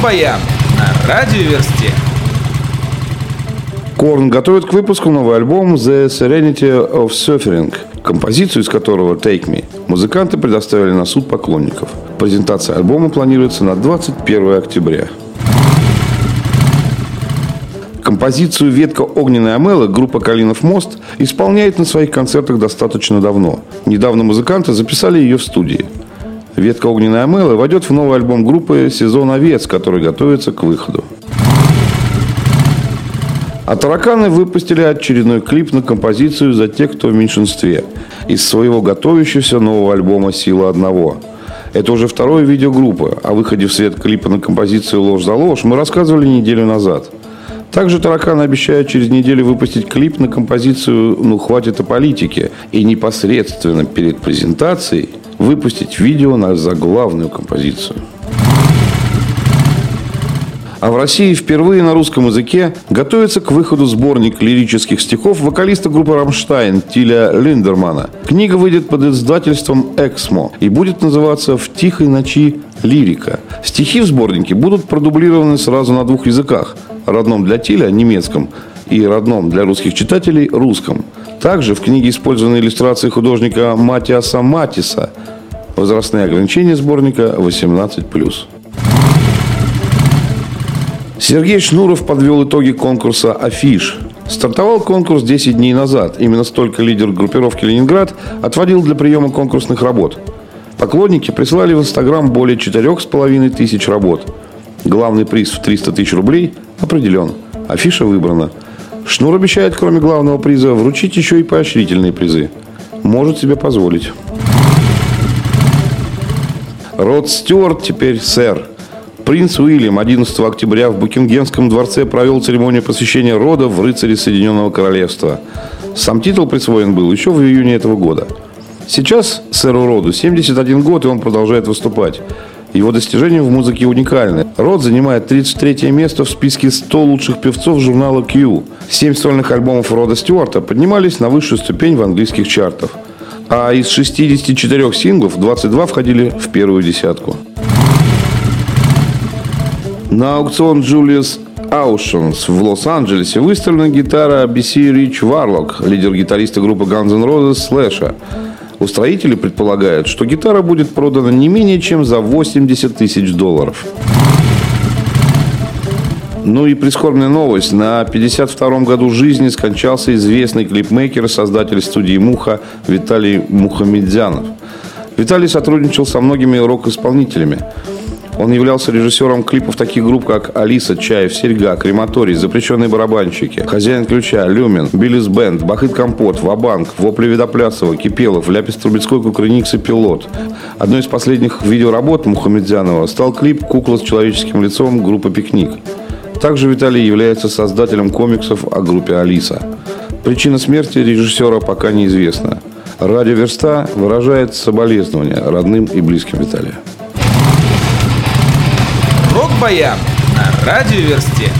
Рок-баян на радиоверсте. Корн готовит к выпуску новый альбом The Serenity of Suffering, композицию из которого Take Me музыканты предоставили на суд поклонников. Презентация альбома планируется на 21 октября. Композицию «Ветка огненной амелы» группа «Калинов мост» исполняет на своих концертах достаточно давно. Недавно музыканты записали ее в студии. «Ветка огненной амелы» войдет в новый альбом группы «Сезон овец», который готовится к выходу. А тараканы выпустили очередной клип на композицию «За тех, кто в меньшинстве» из своего готовящегося нового альбома «Сила одного». Это уже второе видео группы. О выходе в свет клипа на композицию «Ложь за ложь» мы рассказывали неделю назад – также тараканы обещают через неделю выпустить клип на композицию «Ну хватит о политике» и непосредственно перед презентацией выпустить видео на заглавную композицию. А в России впервые на русском языке готовится к выходу сборник лирических стихов вокалиста группы «Рамштайн» Тиля Линдермана. Книга выйдет под издательством «Эксмо» и будет называться «В тихой ночи лирика». Стихи в сборнике будут продублированы сразу на двух языках – родном для Тиля, немецком, и родном для русских читателей, русском. Также в книге использованы иллюстрации художника Матиаса Матиса. Возрастные ограничения сборника 18+. Сергей Шнуров подвел итоги конкурса «Афиш». Стартовал конкурс 10 дней назад. Именно столько лидер группировки «Ленинград» отводил для приема конкурсных работ. Поклонники прислали в Инстаграм более 4,5 тысяч работ. Главный приз в 300 тысяч рублей определен. Афиша выбрана. Шнур обещает, кроме главного приза, вручить еще и поощрительные призы. Может себе позволить. Род Стюарт теперь сэр. Принц Уильям 11 октября в Букингемском дворце провел церемонию посвящения рода в рыцаре Соединенного Королевства. Сам титул присвоен был еще в июне этого года. Сейчас сэру Роду 71 год, и он продолжает выступать. Его достижения в музыке уникальны. Род занимает 33 место в списке 100 лучших певцов журнала Q. Семь сольных альбомов Рода Стюарта поднимались на высшую ступень в английских чартах. А из 64 синглов 22 входили в первую десятку. На аукцион Julius Auctions в Лос-Анджелесе выставлена гитара BC Rich Warlock, лидер гитариста группы Guns N' Roses Slash. Устроители предполагают, что гитара будет продана не менее чем за 80 тысяч долларов. Ну и прискорбная новость. На 52-м году жизни скончался известный клипмейкер, создатель студии «Муха» Виталий Мухамедзянов. Виталий сотрудничал со многими рок-исполнителями. Он являлся режиссером клипов таких групп, как «Алиса», «Чаев», «Серьга», «Крематорий», «Запрещенные барабанщики», «Хозяин ключа», «Люмен», «Биллис Бенд», «Бахыт Компот», «Вабанк», «Вопли Видоплясова», «Кипелов», «Ляпис Трубецкой», «Кукрыникс» и «Пилот». Одной из последних видеоработ Мухамедзянова стал клип «Кукла с человеческим лицом» группы «Пикник». Также Виталий является создателем комиксов о группе «Алиса». Причина смерти режиссера пока неизвестна. Радио Верста выражает соболезнования родным и близким Виталия. Рок-баян на радиоверсте.